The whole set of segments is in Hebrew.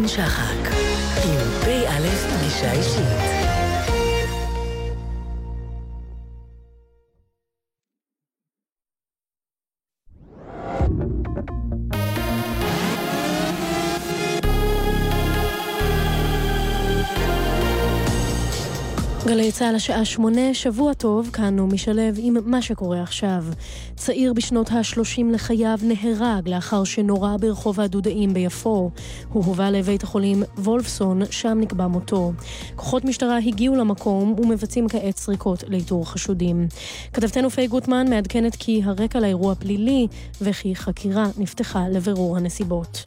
ליפקין שחק, עם פ"א פגישה אישית. גלי צה"ל השעה שמונה, שבוע טוב, כאן הוא משלב עם מה שקורה עכשיו. צעיר בשנות ה-30 לחייו נהרג לאחר שנורה ברחוב הדודאים ביפו. הוא הובא לבית החולים וולפסון, שם נקבע מותו. כוחות משטרה הגיעו למקום ומבצעים כעת סריקות לאיתור חשודים. כתבתנו פיי גוטמן מעדכנת כי הרקע לאירוע פלילי וכי חקירה נפתחה לבירור הנסיבות.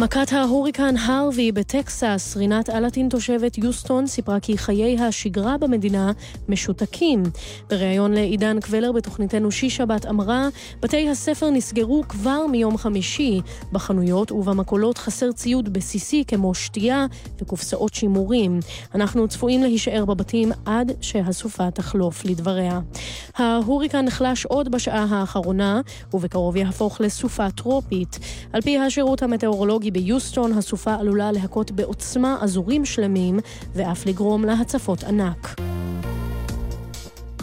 מכת ההוריקן הרווי בטקסס, רינת אלטין תושבת יוסטון סיפרה כי חיי השגרה במדינה משותקים. בריאיון לעידן קבלר בתוכניתנו שיש שבת אמרה, בתי הספר נסגרו כבר מיום חמישי. בחנויות ובמכולות חסר ציוד בסיסי כמו שתייה וקופסאות שימורים. אנחנו צפויים להישאר בבתים עד שהסופה תחלוף, לדבריה. ההוריקן נחלש עוד בשעה האחרונה, ובקרוב יהפוך לסופה טרופית. על פי השירות המטאורולוגי כי ביוסטון הסופה עלולה להכות בעוצמה אזורים שלמים ואף לגרום להצפות ענק.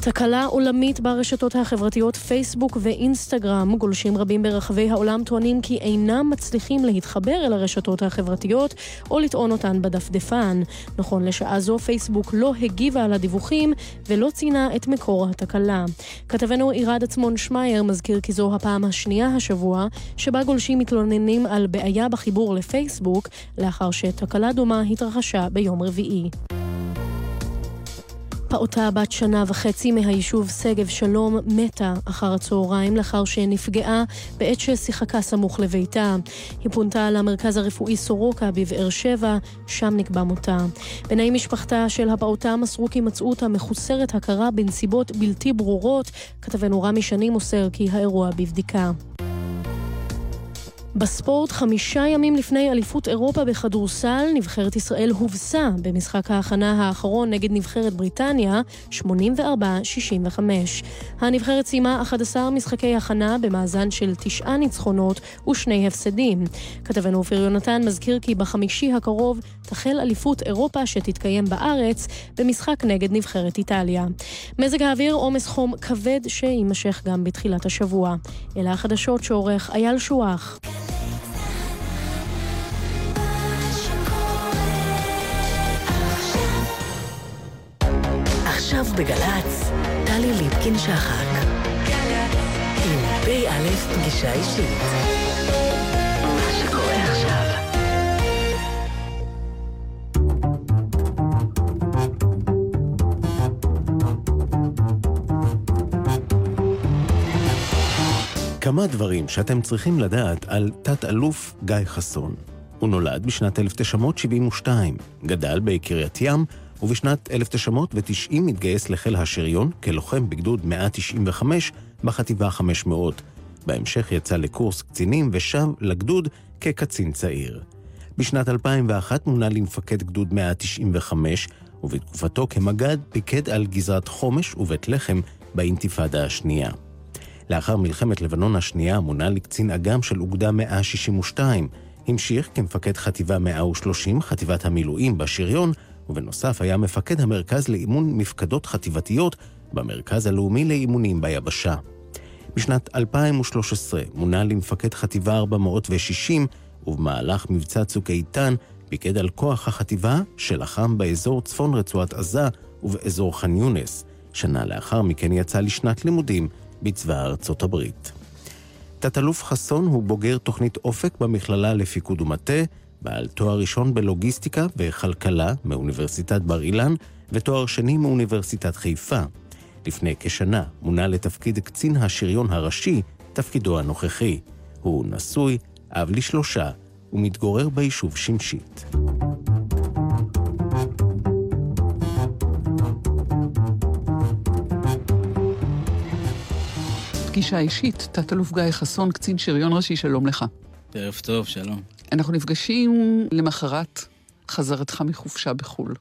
תקלה עולמית ברשתות החברתיות פייסבוק ואינסטגרם. גולשים רבים ברחבי העולם טוענים כי אינם מצליחים להתחבר אל הרשתות החברתיות או לטעון אותן בדפדפן. נכון לשעה זו פייסבוק לא הגיבה על הדיווחים ולא ציינה את מקור התקלה. כתבנו עירד עצמון שמייר מזכיר כי זו הפעם השנייה השבוע שבה גולשים מתלוננים על בעיה בחיבור לפייסבוק לאחר שתקלה דומה התרחשה ביום רביעי. פעוטה בת שנה וחצי מהיישוב שגב שלום מתה אחר הצהריים לאחר שנפגעה בעת ששיחקה סמוך לביתה. היא פונתה למרכז הרפואי סורוקה בבאר שבע, שם נקבע מותה. בני משפחתה של הפעוטה מסרו כי מצאו אותה מחוסרת הכרה בנסיבות בלתי ברורות. כתבנו רמי שני מוסר כי האירוע בבדיקה. בספורט, חמישה ימים לפני אליפות אירופה בכדורסל, נבחרת ישראל הובסה במשחק ההכנה האחרון נגד נבחרת בריטניה, 84-65. הנבחרת סיימה 11 משחקי הכנה במאזן של תשעה ניצחונות ושני הפסדים. כתבנו אופיר יונתן מזכיר כי בחמישי הקרוב תחל אליפות אירופה שתתקיים בארץ במשחק נגד נבחרת איטליה. מזג האוויר עומס חום כבד שיימשך גם בתחילת השבוע. אלה החדשות שעורך אייל שוח. עכשיו בגל"צ, טלי ליפקין-שחק. עם פ"א פגישה אישית. כמה דברים שאתם צריכים לדעת על תת-אלוף גיא חסון. הוא נולד בשנת 1972, גדל בקריית ים, ובשנת 1990 התגייס לחיל השריון כלוחם בגדוד 195 בחטיבה 500. בהמשך יצא לקורס קצינים ושב לגדוד כקצין צעיר. בשנת 2001 מונה למפקד גדוד 195, ובתקופתו כמג"ד פיקד על גזרת חומש ובית לחם באינתיפאדה השנייה. לאחר מלחמת לבנון השנייה מונה לקצין אג"ם של אוגדה 162, המשיך כמפקד חטיבה 130, חטיבת המילואים בשריון, ובנוסף היה מפקד המרכז לאימון מפקדות חטיבתיות במרכז הלאומי לאימונים ביבשה. בשנת 2013 מונה למפקד חטיבה 460, ובמהלך מבצע צוק איתן פיקד על כוח החטיבה שלחם באזור צפון רצועת עזה ובאזור ח'אן יונס. שנה לאחר מכן יצא לשנת לימודים בצבא ארצות הברית. תת-אלוף חסון הוא בוגר תוכנית אופק במכללה לפיקוד ומטה, בעל תואר ראשון בלוגיסטיקה וכלכלה מאוניברסיטת בר אילן ותואר שני מאוניברסיטת חיפה. לפני כשנה מונה לתפקיד קצין השריון הראשי, תפקידו הנוכחי. הוא נשוי, אב לשלושה, ומתגורר ביישוב שמשית. פגישה אישית, תת-אלוף גיא חסון, קצין שריון ראשי, שלום לך. ערב טוב, שלום. אנחנו נפגשים למחרת חזרתך מחופשה בחו"ל.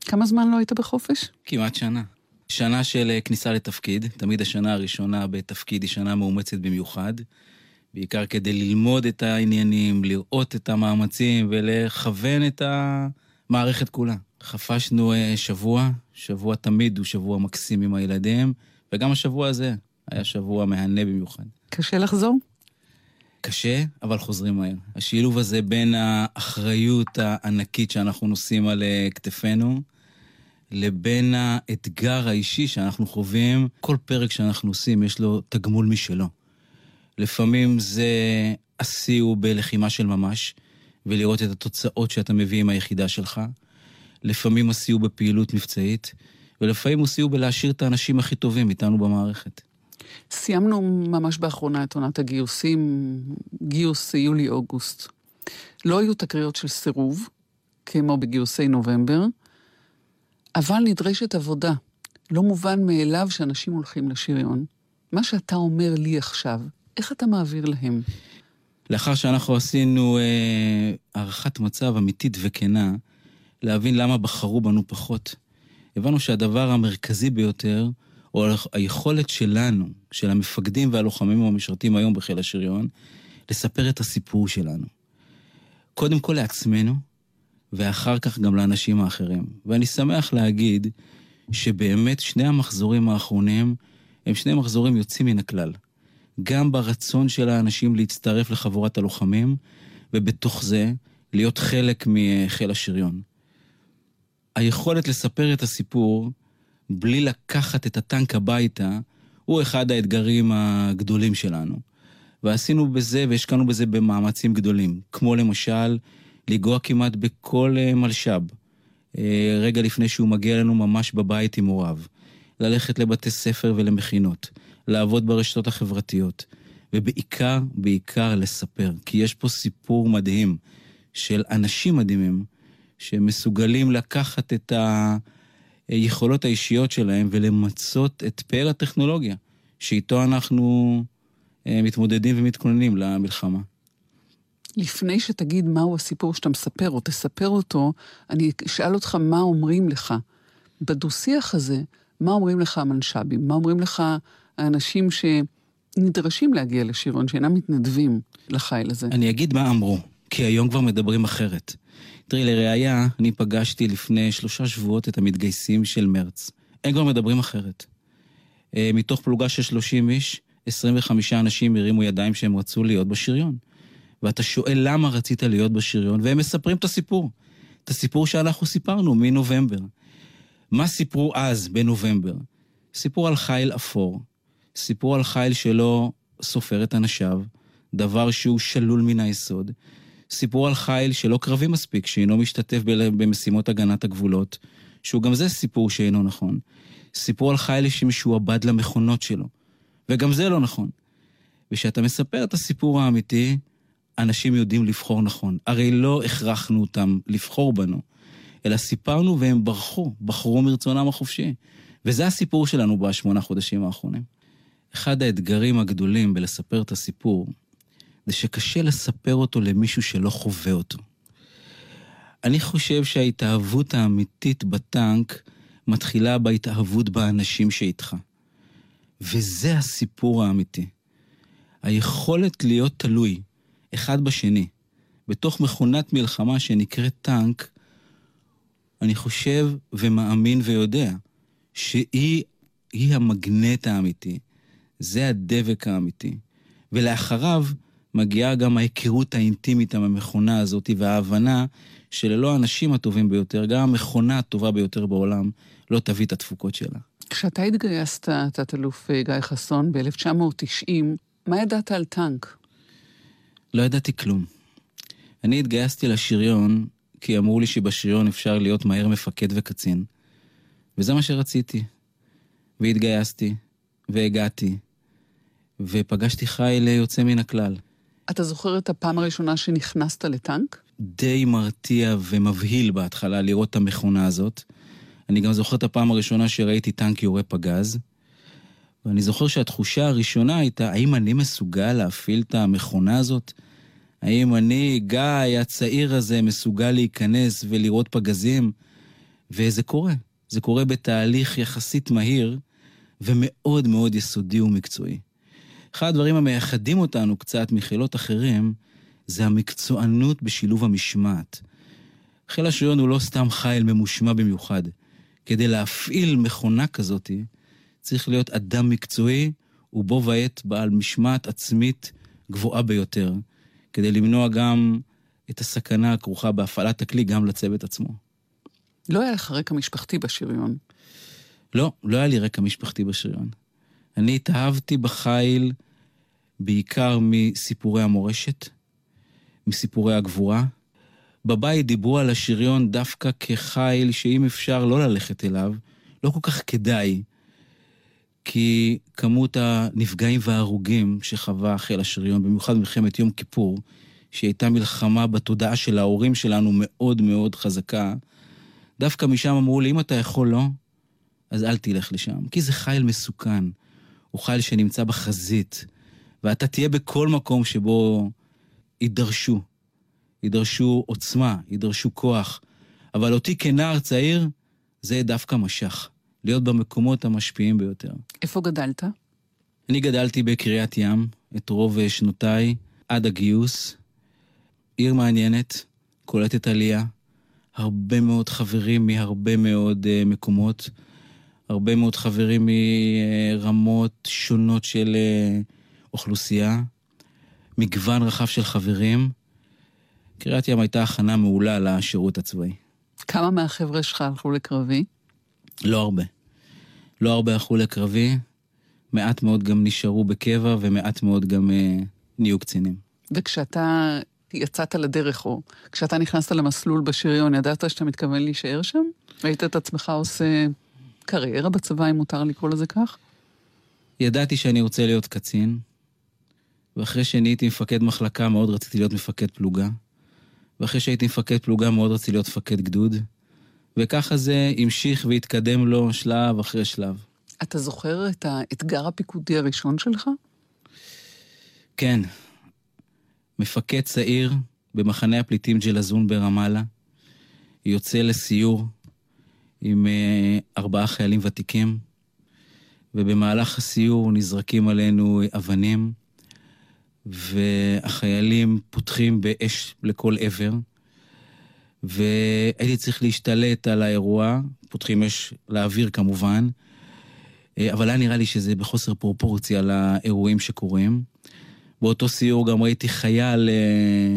כמה זמן לא היית בחופש? כמעט שנה. שנה של אה, כניסה לתפקיד, תמיד השנה הראשונה בתפקיד היא שנה מאומצת במיוחד. בעיקר כדי ללמוד את העניינים, לראות את המאמצים ולכוון את המערכת כולה. חפשנו אה, שבוע, שבוע תמיד הוא שבוע מקסים עם הילדים, וגם השבוע הזה היה שבוע מהנה במיוחד. קשה לחזור? קשה, אבל חוזרים מהר. השילוב הזה בין האחריות הענקית שאנחנו נושאים על אה, כתפינו, לבין האתגר האישי שאנחנו חווים, כל פרק שאנחנו עושים יש לו תגמול משלו. לפעמים זה השיא הוא בלחימה של ממש, ולראות את התוצאות שאתה מביא עם היחידה שלך. לפעמים השיא הוא בפעילות מבצעית, ולפעמים השיא הוא בלהשאיר את האנשים הכי טובים איתנו במערכת. סיימנו ממש באחרונה את עונת הגיוסים, גיוס יולי-אוגוסט. לא היו תקריות של סירוב, כמו בגיוסי נובמבר, אבל נדרשת עבודה. לא מובן מאליו שאנשים הולכים לשריון. מה שאתה אומר לי עכשיו, איך אתה מעביר להם? לאחר שאנחנו עשינו אה, הערכת מצב אמיתית וכנה, להבין למה בחרו בנו פחות, הבנו שהדבר המרכזי ביותר או היכולת שלנו, של המפקדים והלוחמים המשרתים היום בחיל השריון, לספר את הסיפור שלנו. קודם כל לעצמנו, ואחר כך גם לאנשים האחרים. ואני שמח להגיד שבאמת שני המחזורים האחרונים הם שני מחזורים יוצאים מן הכלל. גם ברצון של האנשים להצטרף לחבורת הלוחמים, ובתוך זה להיות חלק מחיל השריון. היכולת לספר את הסיפור בלי לקחת את הטנק הביתה, הוא אחד האתגרים הגדולים שלנו. ועשינו בזה והשקענו בזה במאמצים גדולים, כמו למשל, לנגוע כמעט בכל אה, מלש"ב, אה, רגע לפני שהוא מגיע אלינו ממש בבית עם הוריו, ללכת לבתי ספר ולמכינות, לעבוד ברשתות החברתיות, ובעיקר, בעיקר לספר, כי יש פה סיפור מדהים של אנשים מדהימים שמסוגלים לקחת את היכולות האישיות שלהם ולמצות את פאר הטכנולוגיה, שאיתו אנחנו אה, מתמודדים ומתכוננים למלחמה. לפני שתגיד מהו הסיפור שאתה מספר, או תספר אותו, אני אשאל אותך מה אומרים לך. בדו-שיח הזה, מה אומרים לך המנש"בים? מה אומרים לך האנשים שנדרשים להגיע לשירון, שאינם מתנדבים לחיל הזה? אני אגיד מה אמרו, כי היום כבר מדברים אחרת. תראי, לראיה, אני פגשתי לפני שלושה שבועות את המתגייסים של מרץ. הם כבר מדברים אחרת. אה, מתוך פלוגה של 30 איש, 25 אנשים הרימו ידיים שהם רצו להיות בשריון. ואתה שואל למה רצית להיות בשריון, והם מספרים את הסיפור. את הסיפור שאנחנו סיפרנו מנובמבר. מה סיפרו אז, בנובמבר? סיפור על חיל אפור. סיפור על חיל שלא סופר את אנשיו, דבר שהוא שלול מן היסוד. סיפור על חיל שלא קרבי מספיק, שאינו משתתף במשימות הגנת הגבולות, שהוא גם זה סיפור שאינו נכון. סיפור על חיל שמשועבד למכונות שלו, וגם זה לא נכון. וכשאתה מספר את הסיפור האמיתי, אנשים יודעים לבחור נכון. הרי לא הכרחנו אותם לבחור בנו, אלא סיפרנו והם ברחו, בחרו מרצונם החופשי. וזה הסיפור שלנו בשמונה חודשים האחרונים. אחד האתגרים הגדולים בלספר את הסיפור, זה שקשה לספר אותו למישהו שלא חווה אותו. אני חושב שההתאהבות האמיתית בטנק מתחילה בהתאהבות באנשים שאיתך. וזה הסיפור האמיתי. היכולת להיות תלוי אחד בשני, בתוך מכונת מלחמה שנקראת טנק, אני חושב ומאמין ויודע שהיא המגנט האמיתי, זה הדבק האמיתי. ולאחריו מגיעה גם ההיכרות האינטימית עם המכונה הזאת וההבנה שללא האנשים הטובים ביותר, גם המכונה הטובה ביותר בעולם לא תביא את התפוקות שלה. כשאתה התגייסת, תת-אלוף אה, גיא חסון, ב-1990, מה ידעת על טנק? לא ידעתי כלום. אני התגייסתי לשריון כי אמרו לי שבשריון אפשר להיות מהר מפקד וקצין. וזה מה שרציתי. והתגייסתי, והגעתי, ופגשתי חיל יוצא מן הכלל. אתה זוכר את הפעם הראשונה שנכנסת לטנק? די מרתיע ומבהיל בהתחלה לראות את המכונה הזאת. אני גם זוכר את הפעם הראשונה שראיתי טנק יורה פגז. ואני זוכר שהתחושה הראשונה הייתה, האם אני מסוגל להפעיל את המכונה הזאת? האם אני, גיא, הצעיר הזה, מסוגל להיכנס ולראות פגזים? וזה קורה. זה קורה בתהליך יחסית מהיר ומאוד מאוד יסודי ומקצועי. אחד הדברים המייחדים אותנו קצת מחילות אחרים, זה המקצוענות בשילוב המשמעת. חיל השריון הוא לא סתם חיל ממושמע במיוחד. כדי להפעיל מכונה כזאת, צריך להיות אדם מקצועי ובו ועת בעל משמעת עצמית גבוהה ביותר, כדי למנוע גם את הסכנה הכרוכה בהפעלת הכלי גם לצוות עצמו. לא היה לך רקע משפחתי בשריון. לא, לא היה לי רקע משפחתי בשריון. אני התאהבתי בחיל בעיקר מסיפורי המורשת, מסיפורי הגבורה. בבית דיברו על השריון דווקא כחיל שאם אפשר לא ללכת אליו, לא כל כך כדאי, כי כמות הנפגעים וההרוגים שחווה חיל השריון, במיוחד במלחמת יום כיפור, שהייתה מלחמה בתודעה של ההורים שלנו מאוד מאוד חזקה, דווקא משם אמרו לי, אם אתה יכול לא, אז אל תלך לשם. כי זה חיל מסוכן. הוא חיל שנמצא בחזית, ואתה תהיה בכל מקום שבו יידרשו. יידרשו עוצמה, יידרשו כוח. אבל אותי כנער צעיר, זה דווקא משך. להיות במקומות המשפיעים ביותר. איפה גדלת? אני גדלתי בקריית ים את רוב שנותיי עד הגיוס. עיר מעניינת, קולטת עלייה, הרבה מאוד חברים מהרבה מאוד uh, מקומות, הרבה מאוד חברים מרמות שונות של uh, אוכלוסייה, מגוון רחב של חברים. קריית ים הייתה הכנה מעולה לשירות הצבאי. כמה מהחבר'ה שלך הלכו לקרבי? לא הרבה. לא הרבה הלכו לקרבי, מעט מאוד גם נשארו בקבע ומעט מאוד גם uh, נהיו קצינים. וכשאתה יצאת לדרך, או כשאתה נכנסת למסלול בשריון, ידעת שאתה מתכוון להישאר שם? ראית את עצמך עושה קריירה בצבא, אם מותר לקרוא לזה כך? ידעתי שאני רוצה להיות קצין, ואחרי שנהייתי מפקד מחלקה מאוד רציתי להיות מפקד פלוגה, ואחרי שהייתי מפקד פלוגה מאוד רציתי להיות מפקד גדוד, וככה זה המשיך והתקדם לו שלב אחרי שלב. אתה זוכר את האתגר הפיקודי הראשון שלך? כן. מפקד צעיר במחנה הפליטים ג'לזון ברמאללה, יוצא לסיור עם uh, ארבעה חיילים ותיקים, ובמהלך הסיור נזרקים עלינו אבנים, והחיילים פותחים באש לכל עבר, והייתי צריך להשתלט על האירוע, פותחים אש לאוויר כמובן, אה, אבל היה נראה לי שזה בחוסר פרופורציה לאירועים שקורים. באותו סיור גם ראיתי חייל אה,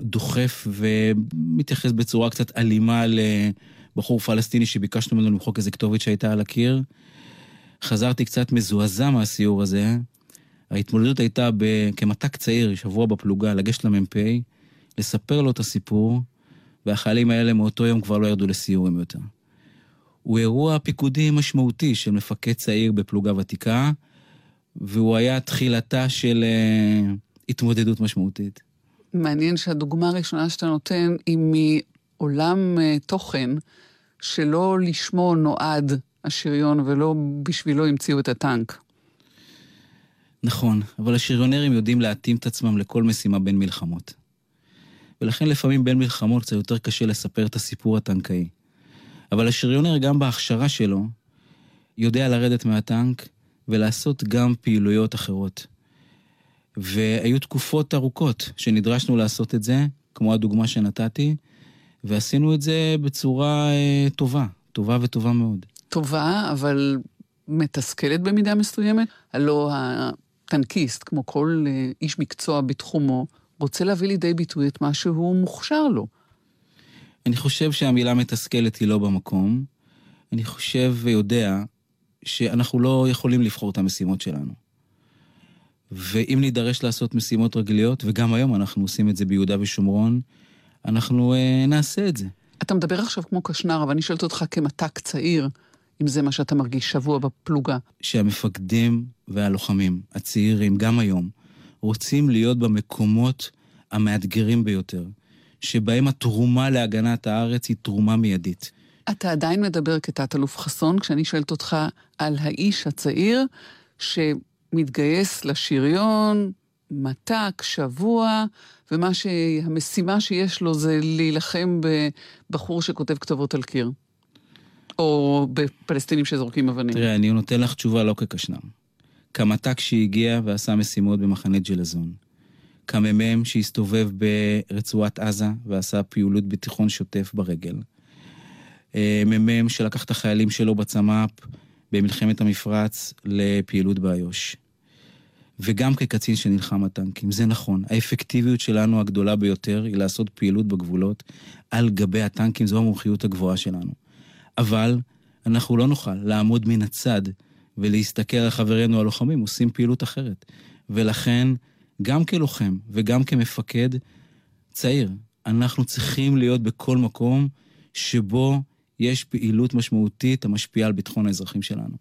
דוחף ומתייחס בצורה קצת אלימה לבחור פלסטיני שביקשנו ממנו למחוק איזה כתובת שהייתה על הקיר. חזרתי קצת מזועזע מהסיור הזה. ההתמודדות הייתה כמתק צעיר, שבוע בפלוגה, לגשת למ"פ, לספר לו את הסיפור, והחיילים האלה מאותו יום כבר לא ירדו לסיורים יותר. הוא אירוע פיקודי משמעותי של מפקד צעיר בפלוגה ותיקה, והוא היה תחילתה של uh, התמודדות משמעותית. מעניין שהדוגמה הראשונה שאתה נותן היא מעולם uh, תוכן שלא לשמו נועד השריון ולא בשבילו המציאו את הטנק. נכון, אבל השריונרים יודעים להתאים את עצמם לכל משימה בין מלחמות. ולכן לפעמים בין מלחמות קצת יותר קשה לספר את הסיפור הטנקאי. אבל השריונר גם בהכשרה שלו יודע לרדת מהטנק ולעשות גם פעילויות אחרות. והיו תקופות ארוכות שנדרשנו לעשות את זה, כמו הדוגמה שנתתי, ועשינו את זה בצורה אה, טובה, טובה וטובה מאוד. טובה, אבל מתסכלת במידה מסוימת. הלא הטנקיסט, כמו כל אה, איש מקצוע בתחומו, רוצה להביא לידי ביטוי את מה שהוא מוכשר לו. אני חושב שהמילה מתסכלת היא לא במקום. אני חושב ויודע שאנחנו לא יכולים לבחור את המשימות שלנו. ואם נידרש לעשות משימות רגליות, וגם היום אנחנו עושים את זה ביהודה ושומרון, אנחנו אה, נעשה את זה. אתה מדבר עכשיו כמו קשנר, אבל אני שואלת אותך כמתק צעיר, אם זה מה שאתה מרגיש שבוע בפלוגה. שהמפקדים והלוחמים, הצעירים, גם היום, רוצים להיות במקומות המאתגרים ביותר, שבהם התרומה להגנת הארץ היא תרומה מיידית. אתה עדיין מדבר כתת-אלוף חסון, כשאני שואלת אותך על האיש הצעיר שמתגייס לשריון, מתק, שבוע, ומה שהמשימה שיש לו זה להילחם בבחור שכותב כתובות על קיר. או בפלסטינים שזורקים אבנים. תראה, אני נותן לך תשובה לא כקשנם. כמת"ק שהגיע ועשה משימות במחנה ג'לזון. כמ"מ שהסתובב ברצועת עזה ועשה פעילות בתיכון שוטף ברגל. אה, מ"מ שלקח את החיילים שלו בצמ"פ במלחמת המפרץ לפעילות באיו"ש. וגם כקצין שנלחם הטנקים, זה נכון. האפקטיביות שלנו הגדולה ביותר היא לעשות פעילות בגבולות על גבי הטנקים, זו המומחיות הגבוהה שלנו. אבל אנחנו לא נוכל לעמוד מן הצד ולהסתכל על חברינו הלוחמים, עושים פעילות אחרת. ולכן, גם כלוחם וגם כמפקד צעיר, אנחנו צריכים להיות בכל מקום שבו יש פעילות משמעותית המשפיעה על ביטחון האזרחים שלנו.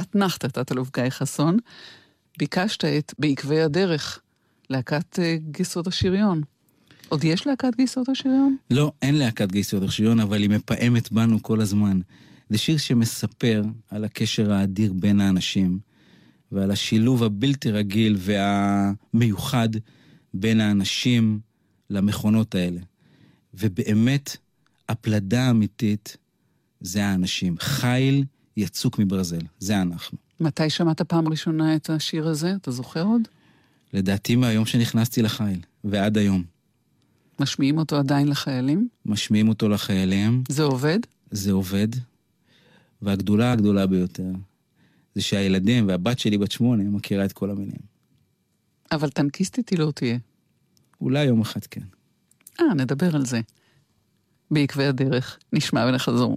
אתנחתא, תת-אלוף גיא חסון, ביקשת את בעקבי הדרך, להקת אה, גיסות השריון. עוד יש להקת גיסות השריון? לא, אין להקת גיסות השריון, אבל היא מפעמת בנו כל הזמן. זה שיר שמספר על הקשר האדיר בין האנשים, ועל השילוב הבלתי רגיל והמיוחד בין האנשים למכונות האלה. ובאמת, הפלדה האמיתית זה האנשים. חיל יצוק מברזל, זה אנחנו. מתי שמעת פעם ראשונה את השיר הזה? אתה זוכר עוד? לדעתי מהיום שנכנסתי לחיל, ועד היום. משמיעים אותו עדיין לחיילים? משמיעים אותו לחיילים. זה עובד? זה עובד. והגדולה הגדולה ביותר, זה שהילדים, והבת שלי בת שמונה, מכירה את כל המילים. אבל טנקיסטית היא לא תהיה. אולי יום אחד כן. אה, נדבר על זה. בעקבי הדרך, נשמע ונחזור.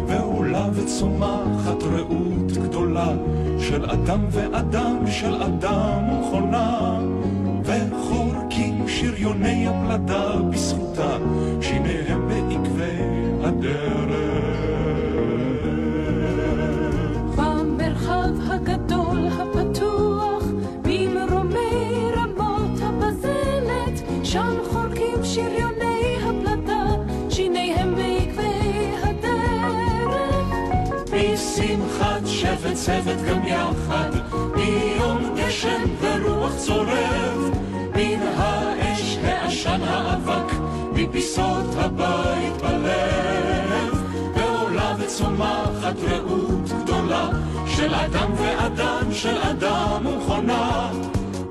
וצומחת רעות גדולה של אדם ואדם, של אדם וחונה וחורקים שריוני הפלדה בזכותה, שיניהם בעקבי הדרך. צורב, מן האש העשן האבק, מפיסות הבית בלב, ועולה וצומחת רעות גדולה, של אדם ואדם, של אדם ומכונה,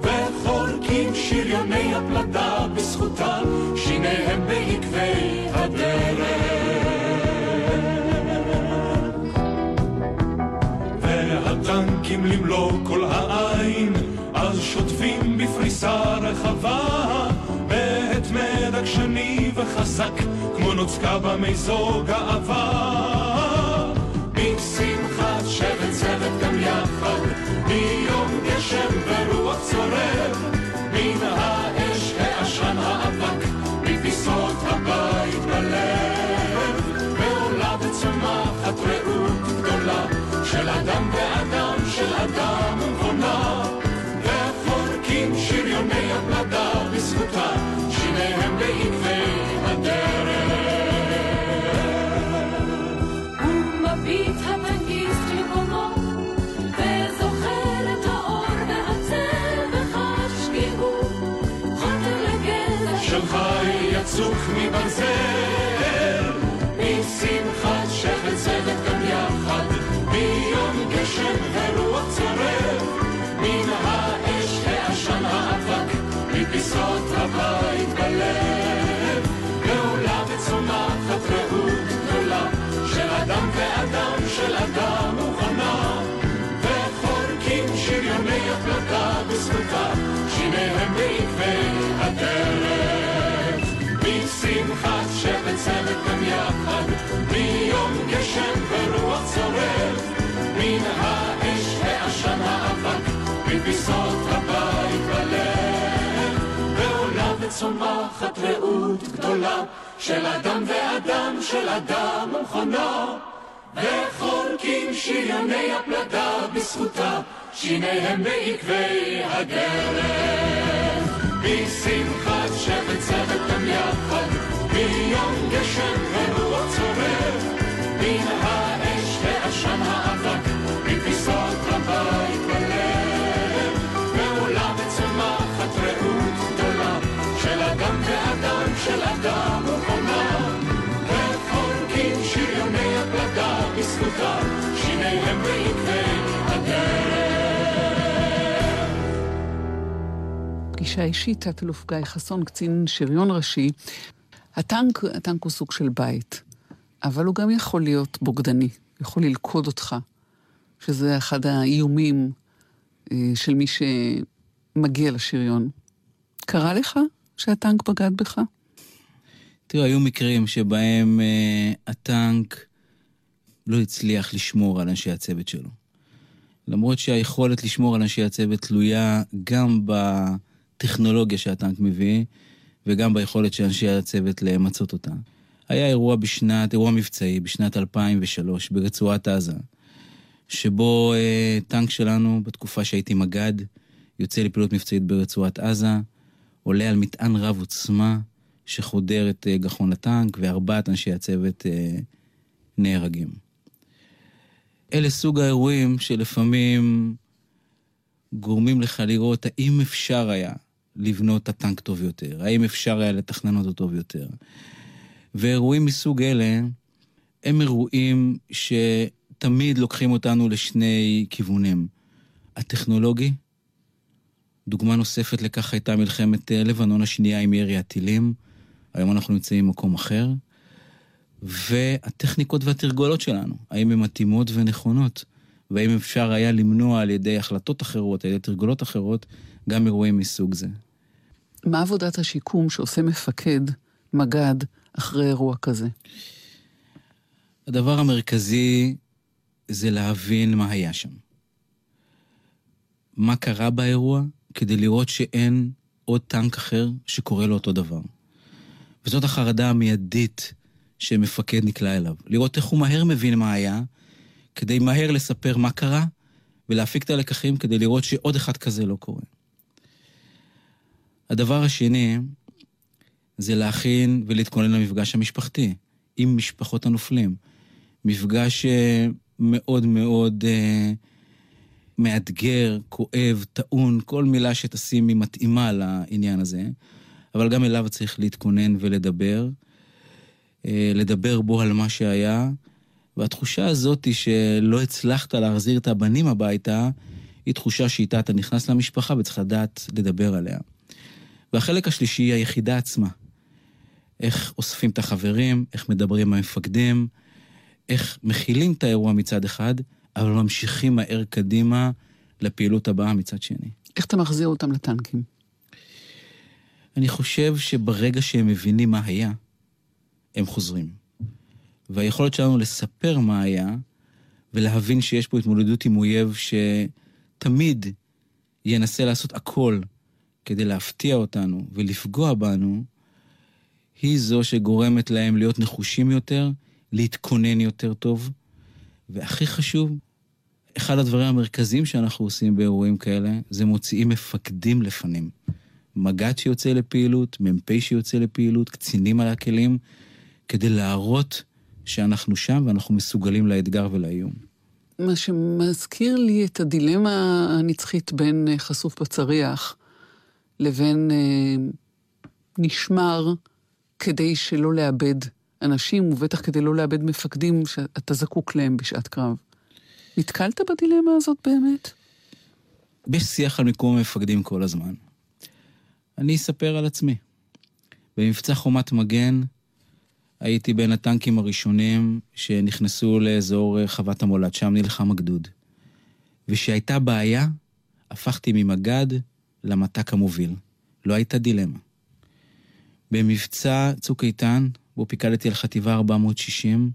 וחורקים שריוני הפלדה בזכותה, שיניהם בעקבי הדרך. הטנקים למלוא כל העין, אז שוטפים בפריסה רחבה, בהתמד עקשני וחזק, כמו נוצקה במיזוג גאווה. בשמחת שבט צוות גם יחד, מיום ביום גשם ורוח. צורף מן האש העשן האבק מפיסות הבית בלב. ועולה וצומחת רעות גדולה של אדם ואדם של אדם מוכנה. וחורקים שריוני הפלטה בזכותה שיניהם בעקבי הדרך. בשמחת שבט צוות גם יחד ביום גשם ורוח צורף, וצומחת רעות גדולה, של אדם ואדם, של אדם ומכונה. וחורקים שריוני הפלדה בזכותה, שיניהם בעקבי הדרך. בשמחת שבט צוות גם יחד, ביום גשם ורוח צורף, מן האש ועשן האבק, של אדם ומכונה. וחורקים שריוני הפלדה בזכותה, שיניהם בעקבי הדרך. פגישה אישית, תת-אלוף גיא חסון, קצין שריון ראשי. הטנק, הטנק הוא סוג של בית, אבל הוא גם יכול להיות בוגדני, יכול ללכוד אותך, שזה אחד האיומים אה, של מי שמגיע לשריון. קרה לך שהטנק בגד בך? תראו, היו מקרים שבהם אה, הטנק לא הצליח לשמור על אנשי הצוות שלו. למרות שהיכולת לשמור על אנשי הצוות תלויה גם בטכנולוגיה שהטנק מביא, וגם ביכולת של אנשי הצוות למצות אותה. היה אירוע בשנת, אירוע מבצעי בשנת 2003 ברצועת עזה, שבו אה, טנק שלנו, בתקופה שהייתי מג"ד, יוצא לפעילות מבצעית ברצועת עזה, עולה על מטען רב עוצמה שחודר את אה, גחון הטנק, וארבעת אנשי הצוות אה, נהרגים. אלה סוג האירועים שלפעמים גורמים לך לראות האם אפשר היה לבנות את הטנק טוב יותר, האם אפשר היה לתכנן אותו טוב יותר. ואירועים מסוג אלה הם אירועים שתמיד לוקחים אותנו לשני כיוונים. הטכנולוגי, דוגמה נוספת לכך הייתה מלחמת אה, לבנון השנייה עם ירי הטילים, היום אנחנו נמצאים במקום אחר. והטכניקות והתרגולות שלנו, האם הן מתאימות ונכונות, והאם אפשר היה למנוע על ידי החלטות אחרות, על ידי תרגולות אחרות, גם אירועים מסוג זה. מה עבודת השיקום שעושה מפקד, מג"ד, אחרי אירוע כזה? הדבר המרכזי זה להבין מה היה שם. מה קרה באירוע, כדי לראות שאין עוד טנק אחר שקורה לו אותו דבר. וזאת החרדה המיידית שמפקד נקלע אליו. לראות איך הוא מהר מבין מה היה, כדי מהר לספר מה קרה, ולהפיק את הלקחים כדי לראות שעוד אחד כזה לא קורה. הדבר השני זה להכין ולהתכונן למפגש המשפחתי עם משפחות הנופלים. מפגש אה, מאוד מאוד אה, מאתגר, כואב, טעון, כל מילה שתשימי מתאימה לעניין הזה, אבל גם אליו צריך להתכונן ולדבר. אה, לדבר בו על מה שהיה, והתחושה הזאת היא שלא הצלחת להחזיר את הבנים הביתה, היא תחושה שאיתה אתה נכנס למשפחה וצריך לדעת לדבר עליה. והחלק השלישי היא היחידה עצמה. איך אוספים את החברים, איך מדברים עם המפקדים, איך מכילים את האירוע מצד אחד, אבל ממשיכים מהר קדימה לפעילות הבאה מצד שני. איך אתה מחזיר אותם לטנקים? אני חושב שברגע שהם מבינים מה היה, הם חוזרים. והיכולת שלנו לספר מה היה, ולהבין שיש פה התמודדות עם אויב שתמיד ינסה לעשות הכל כדי להפתיע אותנו ולפגוע בנו, היא זו שגורמת להם להיות נחושים יותר, להתכונן יותר טוב, והכי חשוב, אחד הדברים המרכזיים שאנחנו עושים באירועים כאלה, זה מוציאים מפקדים לפנים. מג"ד שיוצא לפעילות, מ"פ שיוצא לפעילות, קצינים על הכלים, כדי להראות שאנחנו שם ואנחנו מסוגלים לאתגר ולאיום. מה שמזכיר לי את הדילמה הנצחית בין אה, חשוף בצריח לבין אה, נשמר כדי שלא לאבד אנשים, ובטח כדי לא לאבד מפקדים שאתה זקוק להם בשעת קרב. נתקלת בדילמה הזאת באמת? יש שיח על מיקום המפקדים כל הזמן. אני אספר על עצמי. במבצע חומת מגן הייתי בין הטנקים הראשונים שנכנסו לאזור אה, חוות המולד, שם נלחם הגדוד. וכשהייתה בעיה, הפכתי ממג"ד למת"ק המוביל. לא הייתה דילמה. במבצע צוק איתן, בו פיקדתי על חטיבה 460,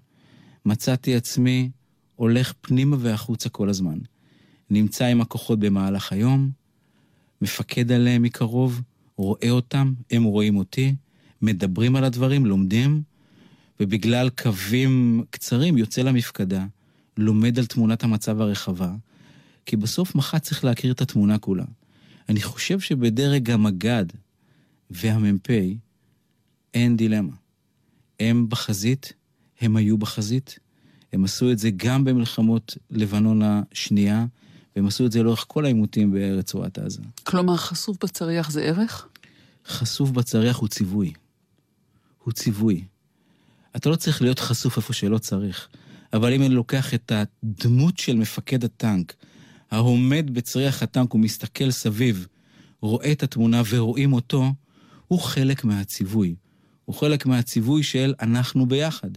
מצאתי עצמי הולך פנימה והחוצה כל הזמן. נמצא עם הכוחות במהלך היום, מפקד עליהם מקרוב, רואה אותם, הם רואים אותי, מדברים על הדברים, לומדים, ובגלל קווים קצרים יוצא למפקדה, לומד על תמונת המצב הרחבה, כי בסוף מח"ט צריך להכיר את התמונה כולה. אני חושב שבדרג המג"ד והמ"פ אין דילמה. הם בחזית, הם היו בחזית, הם עשו את זה גם במלחמות לבנון השנייה, והם עשו את זה לאורך כל העימותים ברצועת עזה. כלומר, חשוף בצריח זה ערך? חשוף בצריח הוא ציווי. הוא ציווי. אתה לא צריך להיות חשוף איפה שלא צריך, אבל אם אני לוקח את הדמות של מפקד הטנק, העומד בצריח הטנק ומסתכל סביב, רואה את התמונה ורואים אותו, הוא חלק מהציווי. הוא חלק מהציווי של אנחנו ביחד.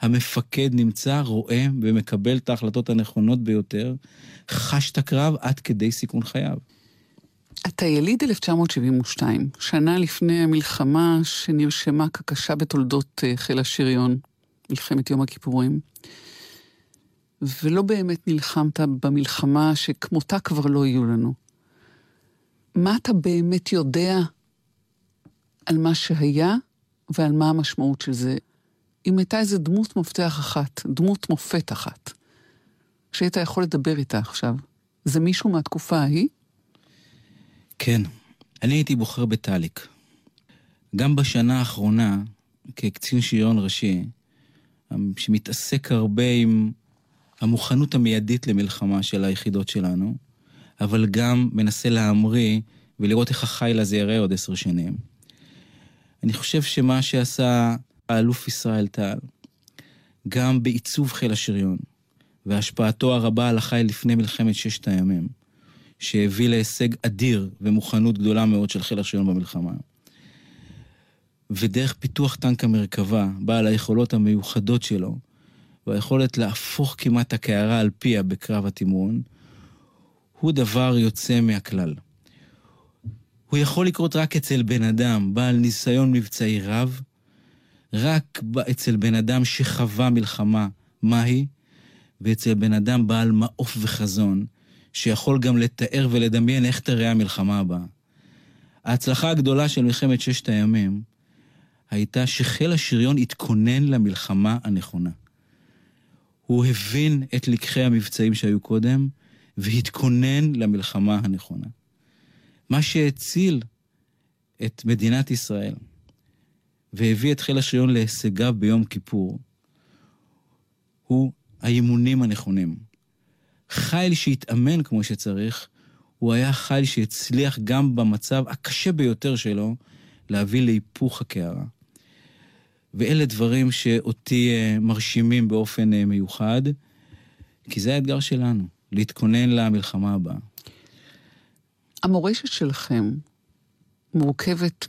המפקד נמצא, רואה ומקבל את ההחלטות הנכונות ביותר, חש את הקרב עד כדי סיכון חייו. אתה יליד 1972, שנה לפני המלחמה שנרשמה כקשה בתולדות אה, חיל השריון, מלחמת יום הכיפורים. ולא באמת נלחמת במלחמה שכמותה כבר לא יהיו לנו. מה אתה באמת יודע על מה שהיה ועל מה המשמעות של זה? אם הייתה איזו דמות מפתח אחת, דמות מופת אחת, שהיית יכול לדבר איתה עכשיו, זה מישהו מהתקופה ההיא? כן, אני הייתי בוחר בטאליק. גם בשנה האחרונה, כקצין שריון ראשי, שמתעסק הרבה עם המוכנות המיידית למלחמה של היחידות שלנו, אבל גם מנסה להמריא ולראות איך החיל הזה יראה עוד עשר שנים. אני חושב שמה שעשה האלוף ישראל טל, גם בעיצוב חיל השריון, והשפעתו הרבה על החיל לפני מלחמת ששת הימים, שהביא להישג אדיר ומוכנות גדולה מאוד של חיל השריון במלחמה. ודרך פיתוח טנק המרכבה, בעל היכולות המיוחדות שלו, והיכולת להפוך כמעט הקערה על פיה בקרב התמרון, הוא דבר יוצא מהכלל. הוא יכול לקרות רק אצל בן אדם בעל ניסיון מבצעי רב, רק אצל בן אדם שחווה מלחמה מהי, ואצל בן אדם בעל מעוף וחזון, שיכול גם לתאר ולדמיין איך תראה המלחמה הבאה. ההצלחה הגדולה של מלחמת ששת הימים הייתה שחיל השריון התכונן למלחמה הנכונה. הוא הבין את לקחי המבצעים שהיו קודם, והתכונן למלחמה הנכונה. מה שהציל את מדינת ישראל והביא את חיל השריון להישגיו ביום כיפור, הוא האימונים הנכונים. חיל שהתאמן כמו שצריך, הוא היה חיל שהצליח גם במצב הקשה ביותר שלו להביא להיפוך הקערה. ואלה דברים שאותי אה, מרשימים באופן אה, מיוחד, כי זה האתגר שלנו, להתכונן למלחמה הבאה. המורשת שלכם מורכבת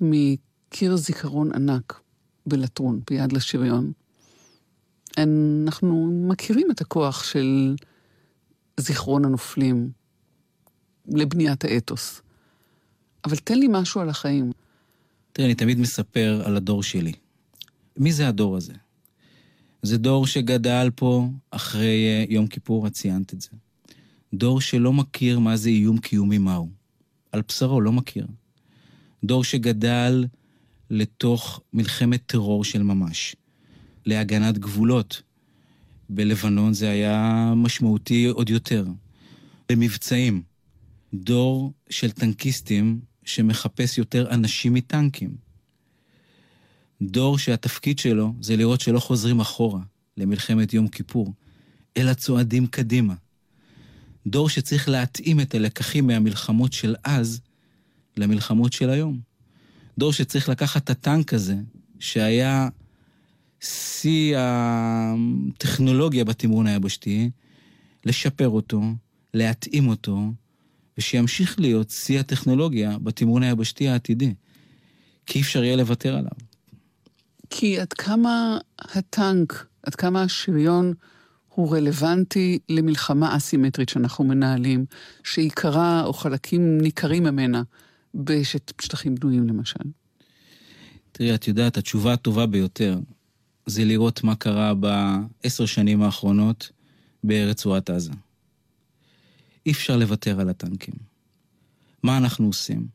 מקיר זיכרון ענק בלטרון, ביד לשריון. אנחנו מכירים את הכוח של זיכרון הנופלים לבניית האתוס. אבל תן לי משהו על החיים. תראה, אני תמיד מספר על הדור שלי. מי זה הדור הזה? זה דור שגדל פה אחרי אה, יום כיפור, את ציינת את זה. דור שלא מכיר מה זה איום קיומי מהו. על בשרו, לא מכיר. דור שגדל לתוך מלחמת טרור של ממש, להגנת גבולות. בלבנון זה היה משמעותי עוד יותר. במבצעים, דור של טנקיסטים שמחפש יותר אנשים מטנקים. דור שהתפקיד שלו זה לראות שלא חוזרים אחורה למלחמת יום כיפור, אלא צועדים קדימה. דור שצריך להתאים את הלקחים מהמלחמות של אז למלחמות של היום. דור שצריך לקחת את הטנק הזה, שהיה שיא הטכנולוגיה בתמרון היבשתי, לשפר אותו, להתאים אותו, ושימשיך להיות שיא הטכנולוגיה בתמרון היבשתי העתידי. כי אי אפשר יהיה לוותר עליו. כי עד כמה הטנק, עד כמה השריון הוא רלוונטי למלחמה אסימטרית שאנחנו מנהלים, שעיקרה או חלקים ניכרים ממנה בשטחים בנויים למשל. תראי, את יודעת, התשובה הטובה ביותר זה לראות מה קרה בעשר שנים האחרונות ברצועת עזה. אי אפשר לוותר על הטנקים. מה אנחנו עושים?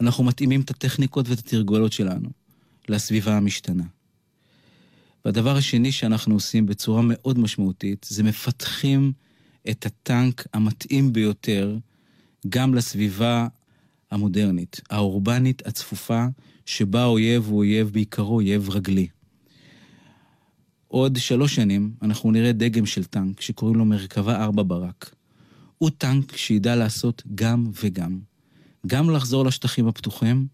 אנחנו מתאימים את הטכניקות ואת התרגולות שלנו לסביבה המשתנה. והדבר השני שאנחנו עושים בצורה מאוד משמעותית, זה מפתחים את הטנק המתאים ביותר גם לסביבה המודרנית, האורבנית, הצפופה, שבה האויב הוא אויב בעיקרו אויב רגלי. עוד שלוש שנים אנחנו נראה דגם של טנק שקוראים לו מרכבה 4 ברק. הוא טנק שידע לעשות גם וגם. גם לחזור לשטחים הפתוחים,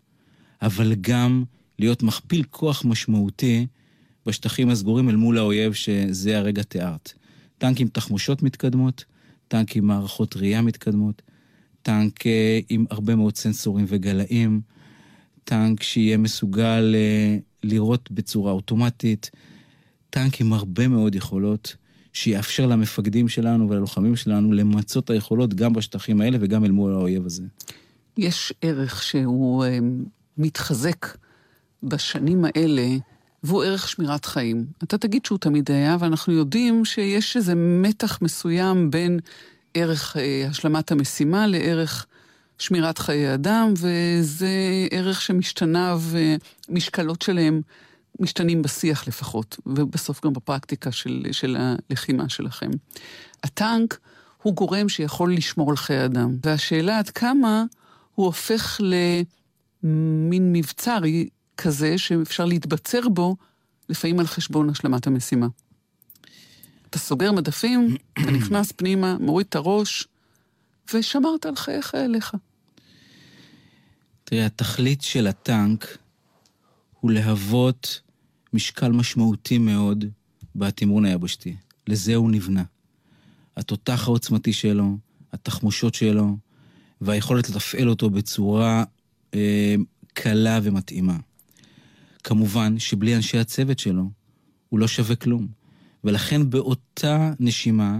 אבל גם להיות מכפיל כוח משמעותי בשטחים הסגורים אל מול האויב שזה הרגע תיארת. טנק עם תחמושות מתקדמות, טנק עם מערכות ראייה מתקדמות, טנק אה, עם הרבה מאוד סנסורים וגלאים, טנק שיהיה מסוגל אה, לראות בצורה אוטומטית, טנק עם הרבה מאוד יכולות, שיאפשר למפקדים שלנו וללוחמים שלנו למצות את היכולות גם בשטחים האלה וגם אל מול האויב הזה. יש ערך שהוא אה, מתחזק בשנים האלה, והוא ערך שמירת חיים. אתה תגיד שהוא תמיד היה, ואנחנו יודעים שיש איזה מתח מסוים בין ערך אה, השלמת המשימה לערך שמירת חיי אדם, וזה ערך שמשתניו, משקלות שלהם משתנים בשיח לפחות, ובסוף גם בפרקטיקה של, של הלחימה שלכם. הטנק הוא גורם שיכול לשמור על חיי אדם, והשאלה עד כמה הוא הופך למין מבצר כזה שאפשר להתבצר בו, לפעמים על חשבון השלמת המשימה. אתה סוגר מדפים, אתה נכנס פנימה, מוריד את הראש, ושמרת על חיי חייליך. תראה, התכלית של הטנק הוא להוות משקל משמעותי מאוד בתמרון היבשתי. לזה הוא נבנה. התותח העוצמתי שלו, התחמושות שלו, והיכולת לתפעל אותו בצורה אה, קלה ומתאימה. כמובן שבלי אנשי הצוות שלו, הוא לא שווה כלום. ולכן באותה נשימה,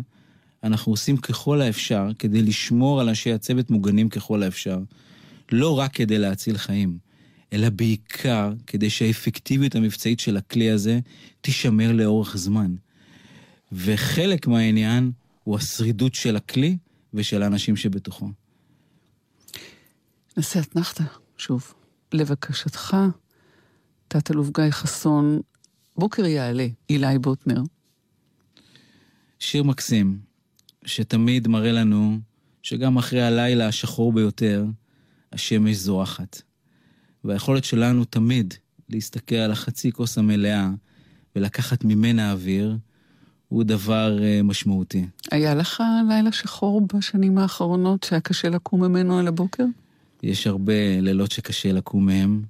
אנחנו עושים ככל האפשר כדי לשמור על אנשי הצוות מוגנים ככל האפשר. לא רק כדי להציל חיים, אלא בעיקר כדי שהאפקטיביות המבצעית של הכלי הזה תישמר לאורך זמן. וחלק מהעניין הוא השרידות של הכלי ושל האנשים שבתוכו. נשיא אתנחתא, שוב, לבקשתך, תת-אלוף גיא חסון, בוקר יעלה, אילי בוטנר. שיר מקסים, שתמיד מראה לנו שגם אחרי הלילה השחור ביותר, השמש זורחת. והיכולת שלנו תמיד להסתכל על החצי כוס המלאה ולקחת ממנה אוויר, הוא דבר uh, משמעותי. היה לך לילה שחור בשנים האחרונות שהיה קשה לקום ממנו על הבוקר? יש הרבה לילות שקשה לקום מהם.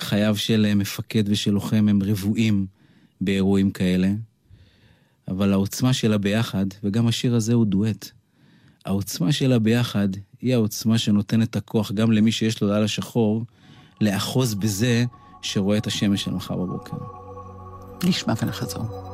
חייו של אה, מפקד ושל לוחם הם רבועים באירועים כאלה, אבל העוצמה של הביחד, וגם השיר הזה הוא דואט, העוצמה של הביחד היא העוצמה שנותנת את הכוח גם למי שיש לו לילה שחור, לאחוז בזה שרואה את השמש של מחר בבוקר. נשמע ונחזור.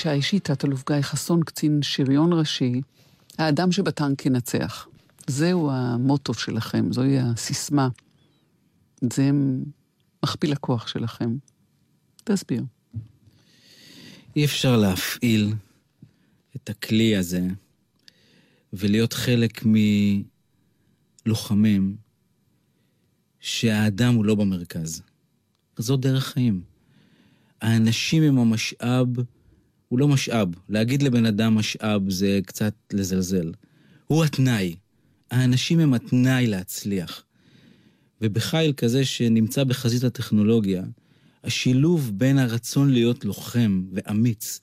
פגישה אישית, תת-אלוף גיא חסון, קצין שריון ראשי, האדם שבטנק ינצח. זהו המוטו שלכם, זוהי הסיסמה. זה מכפיל הכוח שלכם. תסביר. אי אפשר להפעיל את הכלי הזה ולהיות חלק מלוחמים שהאדם הוא לא במרכז. זו דרך חיים. האנשים הם המשאב, הוא לא משאב. להגיד לבן אדם משאב זה קצת לזלזל. הוא התנאי. האנשים הם התנאי להצליח. ובחיל כזה שנמצא בחזית הטכנולוגיה, השילוב בין הרצון להיות לוחם ואמיץ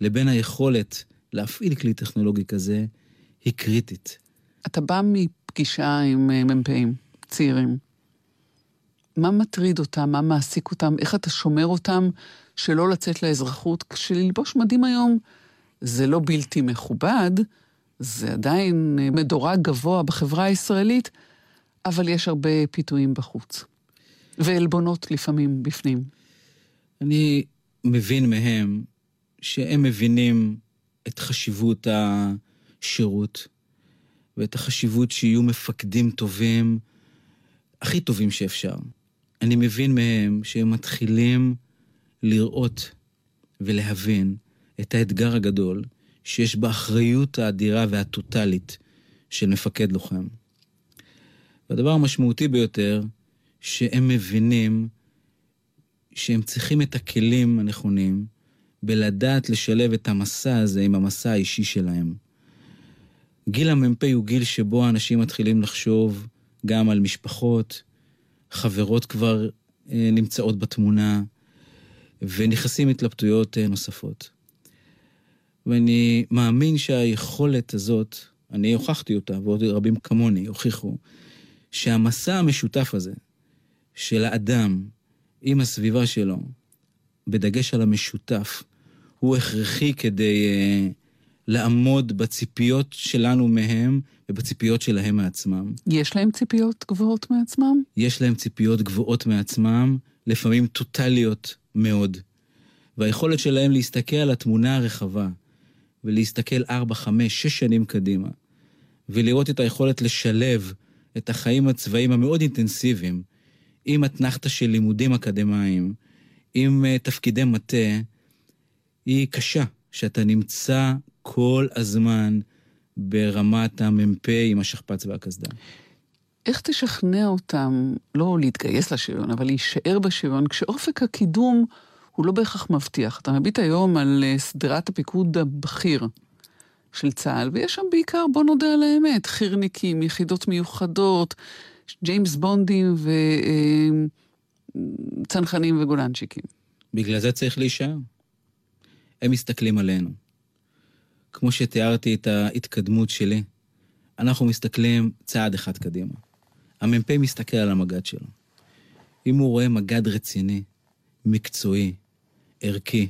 לבין היכולת להפעיל כלי טכנולוגי כזה, היא קריטית. אתה בא מפגישה עם אה, מ"פים צעירים. מה מטריד אותם? מה מעסיק אותם? איך אתה שומר אותם שלא לצאת לאזרחות? כשללבוש מדים היום זה לא בלתי מכובד, זה עדיין אה, מדורג גבוה בחברה הישראלית, אבל יש הרבה פיתויים בחוץ. ועלבונות לפעמים בפנים. אני מבין מהם שהם מבינים את חשיבות השירות ואת החשיבות שיהיו מפקדים טובים, הכי טובים שאפשר. אני מבין מהם שהם מתחילים לראות ולהבין את האתגר הגדול שיש באחריות האדירה והטוטלית של מפקד לוחם. והדבר המשמעותי ביותר, שהם מבינים שהם צריכים את הכלים הנכונים בלדעת לשלב את המסע הזה עם המסע האישי שלהם. גיל המ"פ הוא גיל שבו האנשים מתחילים לחשוב גם על משפחות, חברות כבר אה, נמצאות בתמונה, ונכנסים התלבטויות אה, נוספות. ואני מאמין שהיכולת הזאת, אני הוכחתי אותה, ועוד רבים כמוני הוכיחו, שהמסע המשותף הזה של האדם עם הסביבה שלו, בדגש על המשותף, הוא הכרחי כדי uh, לעמוד בציפיות שלנו מהם ובציפיות שלהם מעצמם. יש להם ציפיות גבוהות מעצמם? יש להם ציפיות גבוהות מעצמם, לפעמים טוטליות מאוד. והיכולת שלהם להסתכל על התמונה הרחבה, ולהסתכל ארבע, חמש, שש שנים קדימה, ולראות את היכולת לשלב את החיים הצבאיים המאוד אינטנסיביים עם אתנחתא של לימודים אקדמיים, עם uh, תפקידי מטה, היא קשה, שאתה נמצא כל הזמן ברמת המ"פ עם השכפ"ץ והקסדה. איך תשכנע אותם לא להתגייס לשריון, אבל להישאר בשריון, כשאופק הקידום הוא לא בהכרח מבטיח. אתה מביט היום על אה, שדרת הפיקוד הבכיר של צה"ל, ויש שם בעיקר, בוא נודה על האמת, חי"רניקים, יחידות מיוחדות, ג'יימס בונדים וצנחנים וגולנצ'יקים. בגלל זה צריך להישאר. הם מסתכלים עלינו. כמו שתיארתי את ההתקדמות שלי, אנחנו מסתכלים צעד אחד קדימה. המ"פ מסתכל על המג"ד שלו. אם הוא רואה מג"ד רציני, מקצועי, ערכי,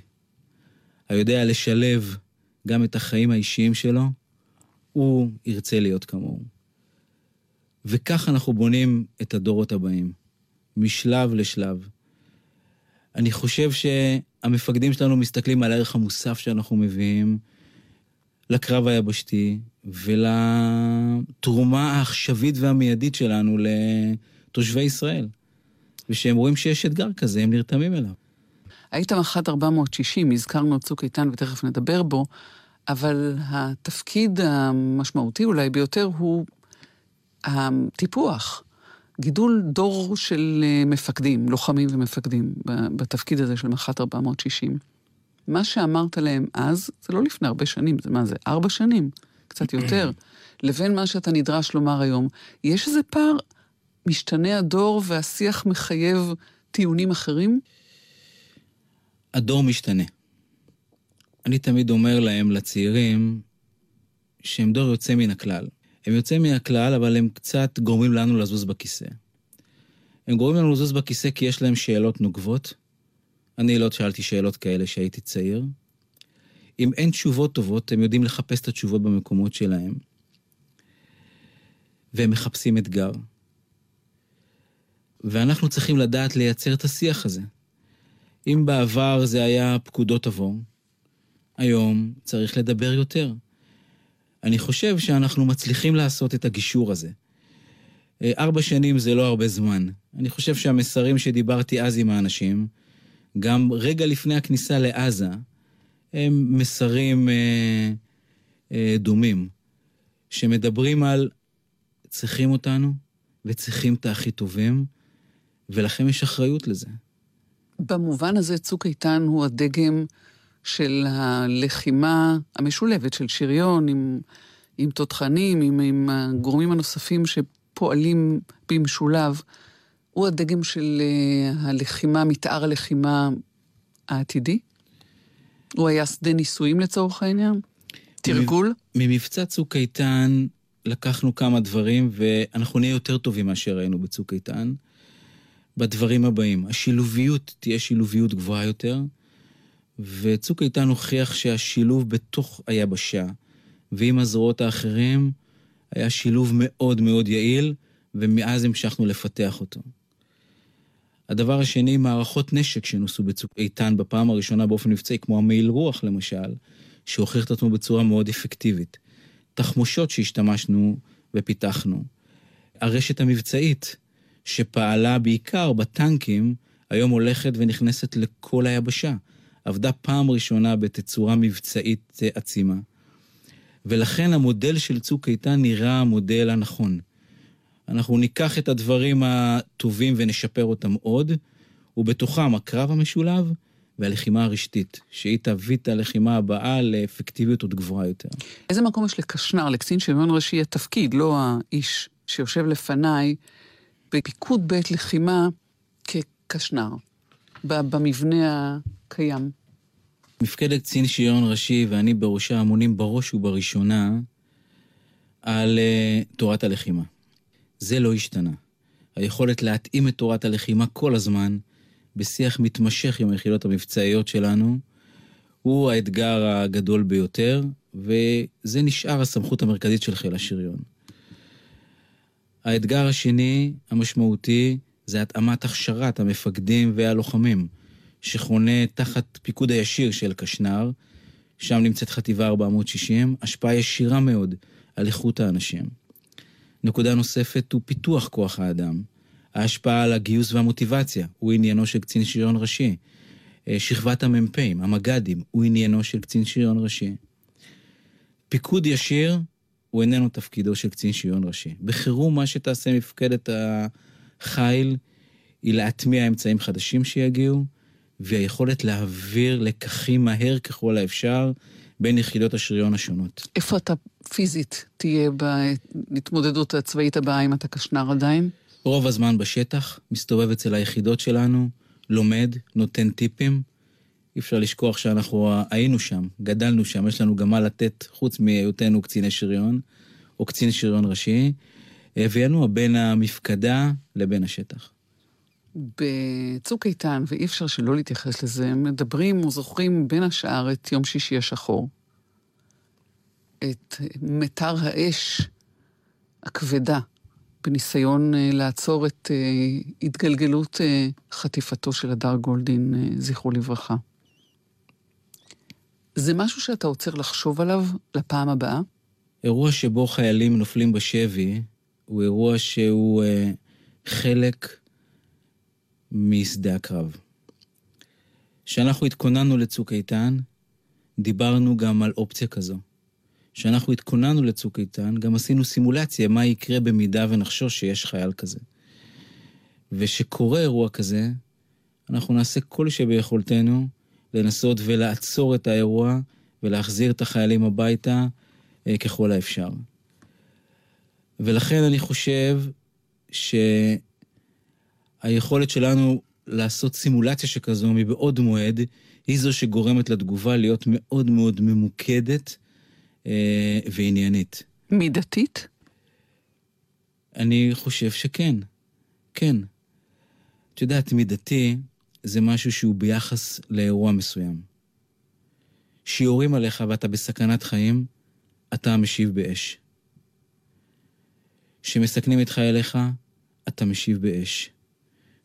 היודע לשלב גם את החיים האישיים שלו, הוא ירצה להיות כמוהו. וכך אנחנו בונים את הדורות הבאים, משלב לשלב. אני חושב שהמפקדים שלנו מסתכלים על הערך המוסף שאנחנו מביאים לקרב היבשתי ולתרומה העכשווית והמיידית שלנו לתושבי ישראל. ושהם רואים שיש אתגר כזה, הם נרתמים אליו. היית מח"ט 460, הזכרנו את צוק איתן ותכף נדבר בו, אבל התפקיד המשמעותי אולי ביותר הוא הטיפוח. גידול דור של מפקדים, לוחמים ומפקדים, בתפקיד הזה של מח"ט 460. מה שאמרת להם אז, זה לא לפני הרבה שנים, זה מה זה, ארבע שנים, קצת יותר, לבין מה שאתה נדרש לומר היום. יש איזה פער, משתנה הדור והשיח מחייב טיעונים אחרים? הדור משתנה. אני תמיד אומר להם, לצעירים, שהם דור יוצא מן הכלל. הם יוצאים מן הכלל, אבל הם קצת גורמים לנו לזוז בכיסא. הם גורמים לנו לזוז בכיסא כי יש להם שאלות נוגבות, אני לא שאלתי שאלות כאלה כשהייתי צעיר. אם אין תשובות טובות, הם יודעים לחפש את התשובות במקומות שלהם. והם מחפשים אתגר. ואנחנו צריכים לדעת לייצר את השיח הזה. אם בעבר זה היה פקודות עבור, היום צריך לדבר יותר. אני חושב שאנחנו מצליחים לעשות את הגישור הזה. אה, ארבע שנים זה לא הרבה זמן. אני חושב שהמסרים שדיברתי אז עם האנשים, גם רגע לפני הכניסה לעזה, הם מסרים אה, אה, דומים, שמדברים על צריכים אותנו וצריכים את הכי טובים, ולכם יש אחריות לזה. במובן הזה צוק איתן הוא הדגם של הלחימה המשולבת של שריון עם, עם תותחנים, עם, עם הגורמים הנוספים שפועלים במשולב. הוא הדגם של uh, הלחימה, מתאר הלחימה העתידי? הוא היה שדה ניסויים לצורך העניין? תרגול? ממבצע צוק איתן לקחנו כמה דברים, ואנחנו נהיה יותר טובים מאשר היינו בצוק איתן. בדברים הבאים, השילוביות תהיה שילוביות גבוהה יותר, וצוק איתן הוכיח שהשילוב בתוך היבשה ועם הזרועות האחרים היה שילוב מאוד מאוד יעיל, ומאז המשכנו לפתח אותו. הדבר השני, מערכות נשק שנוסו בצוק איתן בפעם הראשונה באופן מבצעי, כמו המעיל רוח למשל, שהוכיח את עצמו בצורה מאוד אפקטיבית. תחמושות שהשתמשנו ופיתחנו. הרשת המבצעית, שפעלה בעיקר בטנקים, היום הולכת ונכנסת לכל היבשה. עבדה פעם ראשונה בתצורה מבצעית עצימה. ולכן המודל של צוק איתן נראה המודל הנכון. אנחנו ניקח את הדברים הטובים ונשפר אותם עוד, ובתוכם הקרב המשולב והלחימה הרשתית, שהיא תביא את הלחימה הבאה לאפקטיביות עוד גבוהה יותר. איזה מקום יש לקשנר, לקצין שריון ראשי, התפקיד, לא האיש שיושב לפניי, בפיקוד בית לחימה כקשנר, במבנה הקיים? מפקדת קצין שריון ראשי ואני בראשה אמונים בראש ובראשונה על uh, תורת הלחימה. זה לא השתנה. היכולת להתאים את תורת הלחימה כל הזמן, בשיח מתמשך עם היחידות המבצעיות שלנו, הוא האתגר הגדול ביותר, וזה נשאר הסמכות המרכזית של חיל השריון. האתגר השני, המשמעותי, זה התאמת הכשרת המפקדים והלוחמים, שחונה תחת פיקוד הישיר של קשנר, שם נמצאת חטיבה 460, השפעה ישירה מאוד על איכות האנשים. נקודה נוספת הוא פיתוח כוח האדם. ההשפעה על הגיוס והמוטיבציה הוא עניינו של קצין שריון ראשי. אה, שכבת המ"פים, המג"דים, הוא עניינו של קצין שריון ראשי. פיקוד ישיר הוא איננו תפקידו של קצין שריון ראשי. בחירום מה שתעשה מפקדת החיל היא להטמיע אמצעים חדשים שיגיעו, והיכולת להעביר לקחים מהר ככל האפשר בין יחידות השריון השונות. איפה אתה פיזית תהיה בהתמודדות הצבאית הבאה אם אתה קשנר עדיין? רוב הזמן בשטח, מסתובב אצל היחידות שלנו, לומד, נותן טיפים. אי אפשר לשכוח שאנחנו היינו שם, גדלנו שם, יש לנו גם מה לתת חוץ מהיותנו קציני שריון, או קצין שריון ראשי, וינוע בין המפקדה לבין השטח. בצוק איתן, ואי אפשר שלא להתייחס לזה, מדברים וזוכרים בין השאר את יום שישי השחור. את מטר האש הכבדה בניסיון אה, לעצור את אה, התגלגלות אה, חטיפתו של הדר גולדין, זכרו לברכה. זה משהו שאתה עוצר לחשוב עליו לפעם הבאה? אירוע שבו חיילים נופלים בשבי הוא אירוע שהוא אה, חלק משדה הקרב. כשאנחנו התכוננו לצוק איתן, דיברנו גם על אופציה כזו. כשאנחנו התכוננו לצוק איתן, גם עשינו סימולציה מה יקרה במידה ונחשוש שיש חייל כזה. וכשקורה אירוע כזה, אנחנו נעשה כל שביכולתנו לנסות ולעצור את האירוע ולהחזיר את החיילים הביתה אה, ככל האפשר. ולכן אני חושב שהיכולת שלנו לעשות סימולציה שכזו מבעוד מועד, היא זו שגורמת לתגובה להיות מאוד מאוד ממוקדת אה, ועניינית. מידתית? אני חושב שכן, כן. את יודעת, מידתי זה משהו שהוא ביחס לאירוע מסוים. שיורים עליך ואתה בסכנת חיים, אתה משיב באש. שמסכנים את חייליך, אתה משיב באש.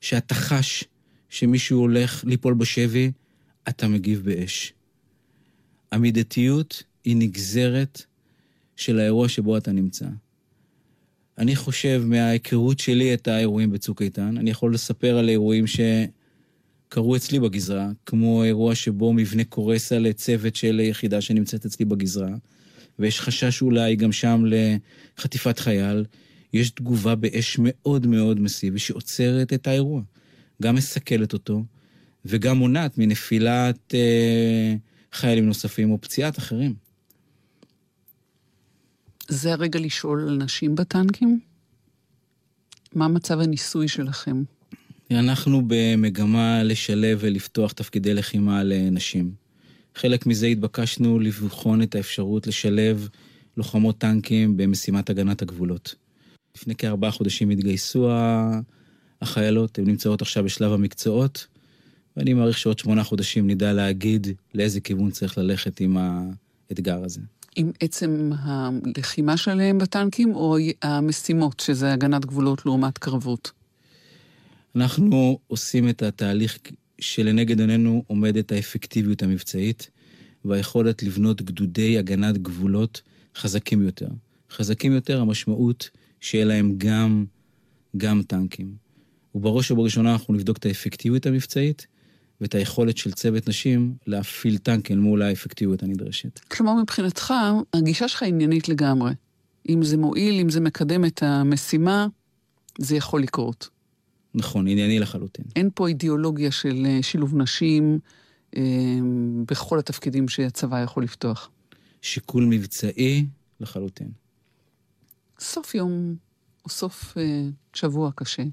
שאתה חש שמישהו הולך ליפול בשבי, אתה מגיב באש. המידתיות היא נגזרת של האירוע שבו אתה נמצא. אני חושב, מההיכרות שלי את האירועים בצוק איתן, אני יכול לספר על אירועים שקרו אצלי בגזרה, כמו אירוע שבו מבנה קורס על צוות של יחידה שנמצאת אצלי בגזרה, ויש חשש אולי גם שם לחטיפת חייל. יש תגובה באש מאוד מאוד מסיבי שעוצרת את האירוע. גם מסכלת אותו, וגם מונעת מנפילת אה, חיילים נוספים או פציעת אחרים. זה הרגע לשאול על נשים בטנקים? מה מצב הניסוי שלכם? אנחנו במגמה לשלב ולפתוח תפקידי לחימה לנשים. חלק מזה התבקשנו לבחון את האפשרות לשלב לוחמות טנקים במשימת הגנת הגבולות. לפני כארבעה חודשים התגייסו החיילות, הן נמצאות עכשיו בשלב המקצועות, ואני מעריך שעוד שמונה חודשים נדע להגיד לאיזה כיוון צריך ללכת עם האתגר הזה. עם עצם הלחימה שלהם בטנקים, או המשימות, שזה הגנת גבולות לעומת קרבות? אנחנו עושים את התהליך שלנגד עינינו עומדת האפקטיביות המבצעית והיכולת לבנות גדודי הגנת גבולות חזקים יותר. חזקים יותר, המשמעות שיהיה להם גם, גם טנקים. ובראש ובראשונה אנחנו נבדוק את האפקטיביות המבצעית ואת היכולת של צוות נשים להפעיל טנק אל מול האפקטיביות הנדרשת. כלומר, מבחינתך, הגישה שלך עניינית לגמרי. אם זה מועיל, אם זה מקדם את המשימה, זה יכול לקרות. נכון, ענייני לחלוטין. אין פה אידיאולוגיה של אה, שילוב נשים אה, בכל התפקידים שהצבא יכול לפתוח. שיקול מבצעי לחלוטין. סוף יום או סוף אה, שבוע קשה.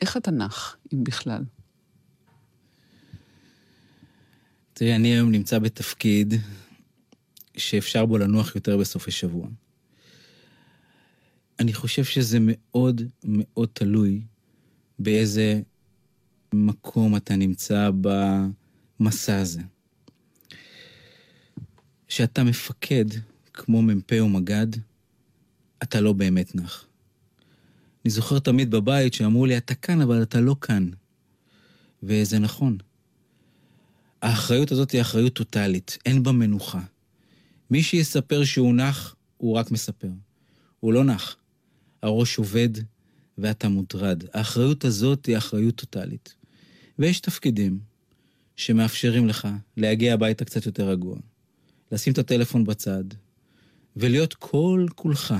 איך אתה נח, אם בכלל? תראי, אני היום נמצא בתפקיד שאפשר בו לנוח יותר בסופי שבוע. אני חושב שזה מאוד מאוד תלוי באיזה מקום אתה נמצא במסע הזה. כשאתה מפקד, כמו מ"פ או מג"ד, אתה לא באמת נח. אני זוכר תמיד בבית שאמרו לי, אתה כאן, אבל אתה לא כאן. וזה נכון. האחריות הזאת היא אחריות טוטאלית, אין בה מנוחה. מי שיספר שהוא נח, הוא רק מספר. הוא לא נח. הראש עובד ואתה מוטרד. האחריות הזאת היא אחריות טוטאלית. ויש תפקידים שמאפשרים לך להגיע הביתה קצת יותר רגוע, לשים את הטלפון בצד, ולהיות כל כולך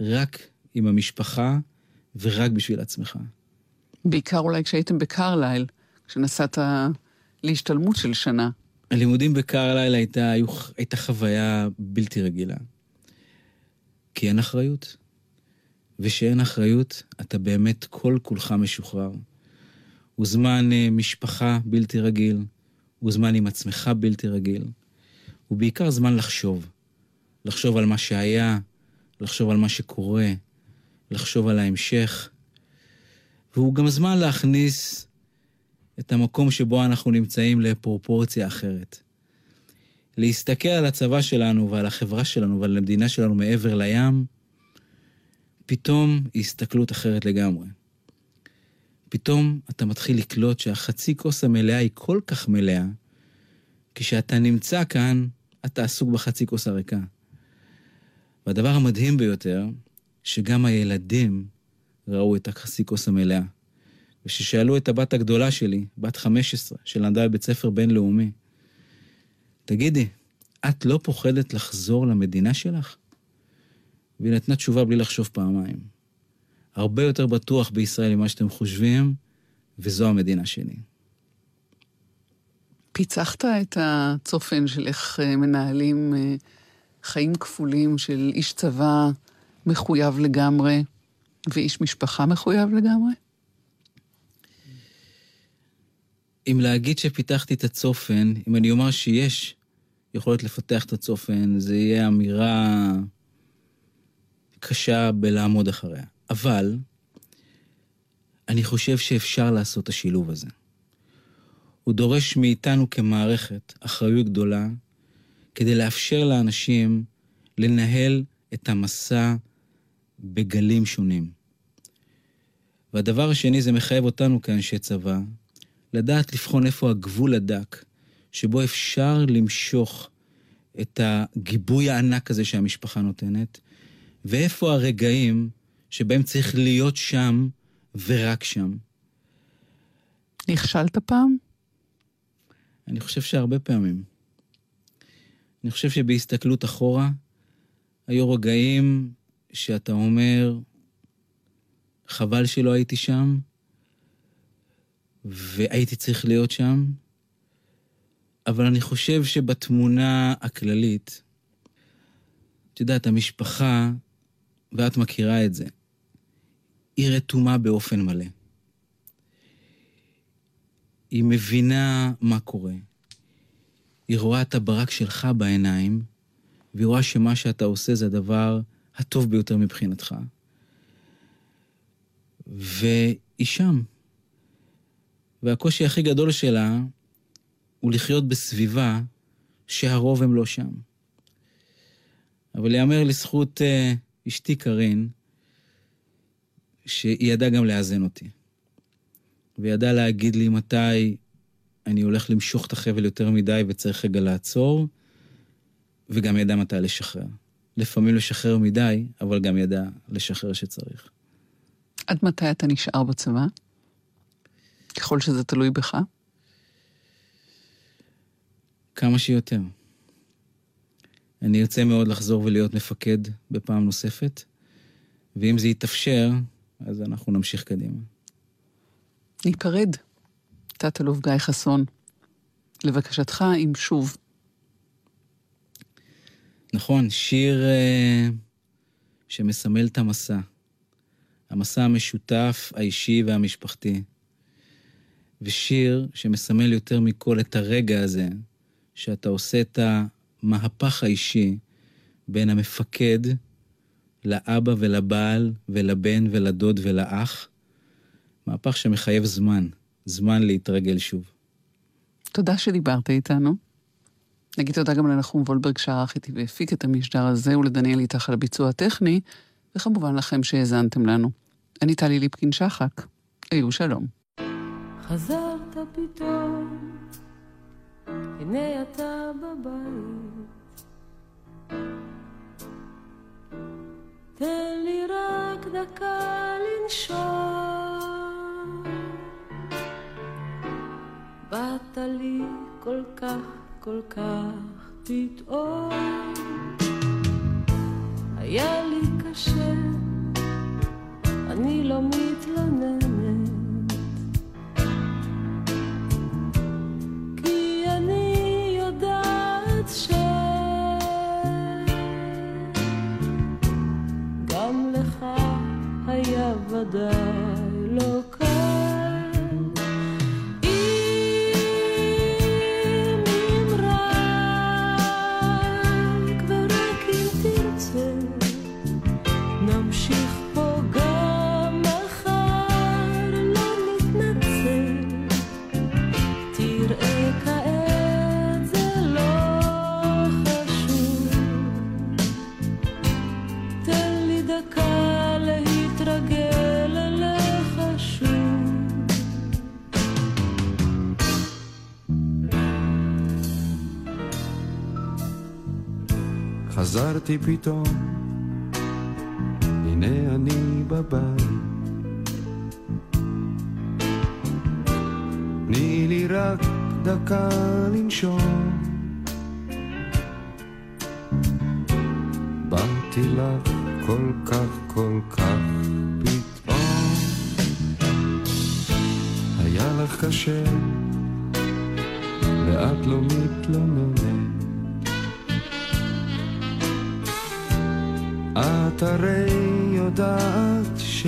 רק עם המשפחה ורק בשביל עצמך. בעיקר אולי כשהייתם בקרליל, כשנסעת להשתלמות של שנה. הלימודים בקרליל הייתה, הייתה חוויה בלתי רגילה. כי אין אחריות. ושאין אחריות, אתה באמת כל כולך משוחרר. הוא זמן uh, משפחה בלתי רגיל, הוא זמן עם עצמך בלתי רגיל. הוא בעיקר זמן לחשוב. לחשוב על מה שהיה, לחשוב על מה שקורה, לחשוב על ההמשך. והוא גם זמן להכניס את המקום שבו אנחנו נמצאים לפרופורציה אחרת. להסתכל על הצבא שלנו ועל החברה שלנו ועל המדינה שלנו מעבר לים, פתאום היא הסתכלות אחרת לגמרי. פתאום אתה מתחיל לקלוט שהחצי כוס המלאה היא כל כך מלאה, כשאתה נמצא כאן, אתה עסוק בחצי כוס הריקה. והדבר המדהים ביותר, שגם הילדים ראו את החצי כוס המלאה. וכששאלו את הבת הגדולה שלי, בת 15, שלמדה בבית ספר בינלאומי, תגידי, את לא פוחדת לחזור למדינה שלך? והיא נתנה תשובה בלי לחשוב פעמיים. הרבה יותר בטוח בישראל ממה שאתם חושבים, וזו המדינה שלי. פיצחת את הצופן של איך אה, מנהלים אה, חיים כפולים של איש צבא מחויב לגמרי ואיש משפחה מחויב לגמרי? אם להגיד שפיתחתי את הצופן, אם אני אומר שיש יכולת לפתח את הצופן, זה יהיה אמירה קשה בלעמוד אחריה. אבל אני חושב שאפשר לעשות את השילוב הזה. הוא דורש מאיתנו כמערכת אחריות גדולה כדי לאפשר לאנשים לנהל את המסע בגלים שונים. והדבר השני, זה מחייב אותנו כאנשי צבא, לדעת לבחון איפה הגבול הדק, שבו אפשר למשוך את הגיבוי הענק הזה שהמשפחה נותנת, ואיפה הרגעים שבהם צריך להיות שם ורק שם. נכשלת פעם? אני חושב שהרבה פעמים. אני חושב שבהסתכלות אחורה, היו רגעים שאתה אומר, חבל שלא הייתי שם, והייתי צריך להיות שם, אבל אני חושב שבתמונה הכללית, את יודעת, המשפחה, ואת מכירה את זה, היא רתומה באופן מלא. היא מבינה מה קורה. היא רואה את הברק שלך בעיניים, והיא רואה שמה שאתה עושה זה הדבר הטוב ביותר מבחינתך. והיא שם. והקושי הכי גדול שלה הוא לחיות בסביבה שהרוב הם לא שם. אבל יאמר לזכות uh, אשתי קארין, שהיא ידעה גם לאזן אותי. וידעה להגיד לי מתי אני הולך למשוך את החבל יותר מדי וצריך רגע לעצור, וגם ידעה מתי לשחרר. לפעמים לשחרר מדי, אבל גם ידע לשחרר שצריך. עד מתי אתה נשאר בצבא? ככל שזה תלוי בך? כמה שיותר. אני ארצה מאוד לחזור ולהיות מפקד בפעם נוספת, ואם זה יתאפשר, אז אנחנו נמשיך קדימה. ניפרד. תת-אלוף גיא חסון, לבקשתך, אם שוב. נכון, שיר uh, שמסמל את המסע. המסע המשותף, האישי והמשפחתי. ושיר שמסמל יותר מכל את הרגע הזה, שאתה עושה את המהפך האישי בין המפקד לאבא ולבעל ולבן ולדוד ולאח, מהפך שמחייב זמן, זמן להתרגל שוב. תודה שדיברת איתנו. נגיד תודה גם לנחום וולברג שערך איתי והפיק את המשדר הזה, ולדניאל איתך על הביצוע הטכני, וכמובן לכם שהאזנתם לנו. אני טלי ליפקין שחק. היו שלום. חזרת פתאום, הנה אתה בבית. תן לי רק דקה לנשום. באת לי כל כך, כל כך פתאום. היה לי קשה, אני לא מתלוננת. כי אני יודעת ש... גם לך היה ודאי לא חזרתי פתאום, הנה אני בבית. תני לי רק דקה לנשום. באתי לך כל כך כל כך פתאום. היה לך קשה, ואת לא מתלוננת. את הרי יודעת ש...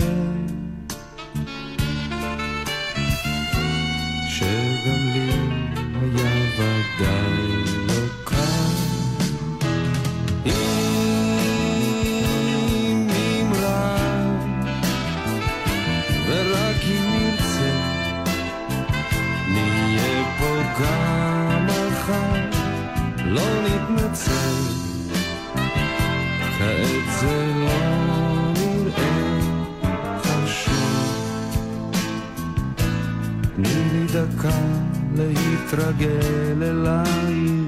דקה להתרגל אלייך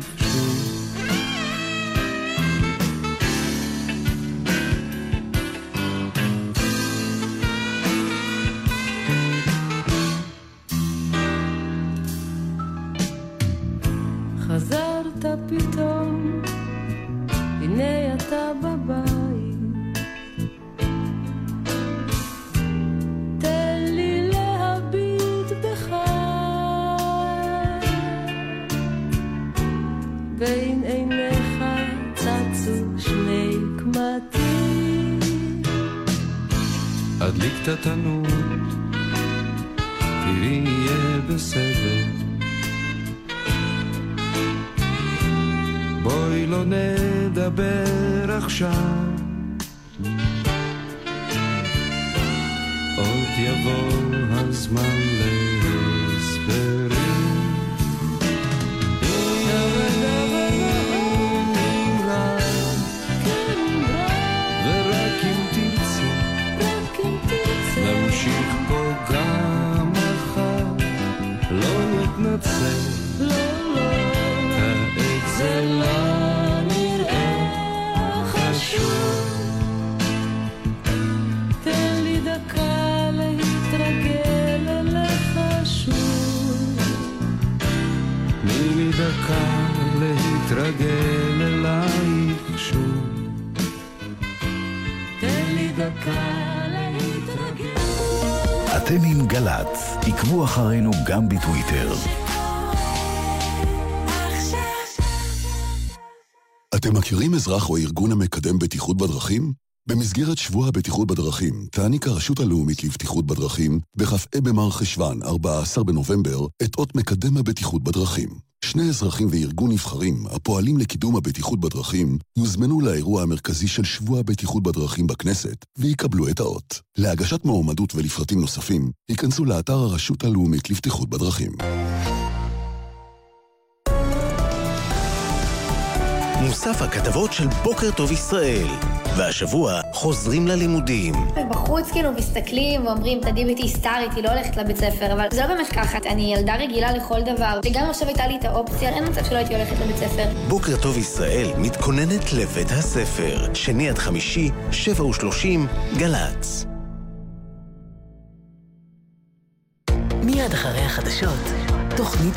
יבוא הזמן להתרגל אלייך שוב. תן לי דקה להתרגל. אתם עם גל"צ, עקבו אחרינו גם בטוויטר. אתם מכירים אזרח או ארגון המקדם בטיחות בדרכים? במסגרת שבוע הבטיחות בדרכים תעניק הרשות הלאומית לבטיחות בדרכים בכ"ה במרחשוון, 14 בנובמבר, את אות מקדם הבטיחות בדרכים. שני אזרחים וארגון נבחרים הפועלים לקידום הבטיחות בדרכים יוזמנו לאירוע המרכזי של שבוע הבטיחות בדרכים בכנסת ויקבלו את האות. להגשת מועמדות ולפרטים נוספים, ייכנסו לאתר הרשות הלאומית לבטיחות בדרכים. מוסף הכתבות של בוקר טוב ישראל. והשבוע חוזרים ללימודים. בחוץ כאילו מסתכלים ואומרים, תדי ביתי היסטרית, היא לא הולכת לבית ספר, אבל זה לא באמת ככה, אני ילדה רגילה לכל דבר, וגם עכשיו הייתה לי את האופציה, אין מצב שלא הייתי הולכת לבית ספר. בוקר טוב ישראל מתכוננת לבית הספר. שני עד חמישי, שבע ושלושים, גל"צ. מיד אחרי החדשות, תוכנית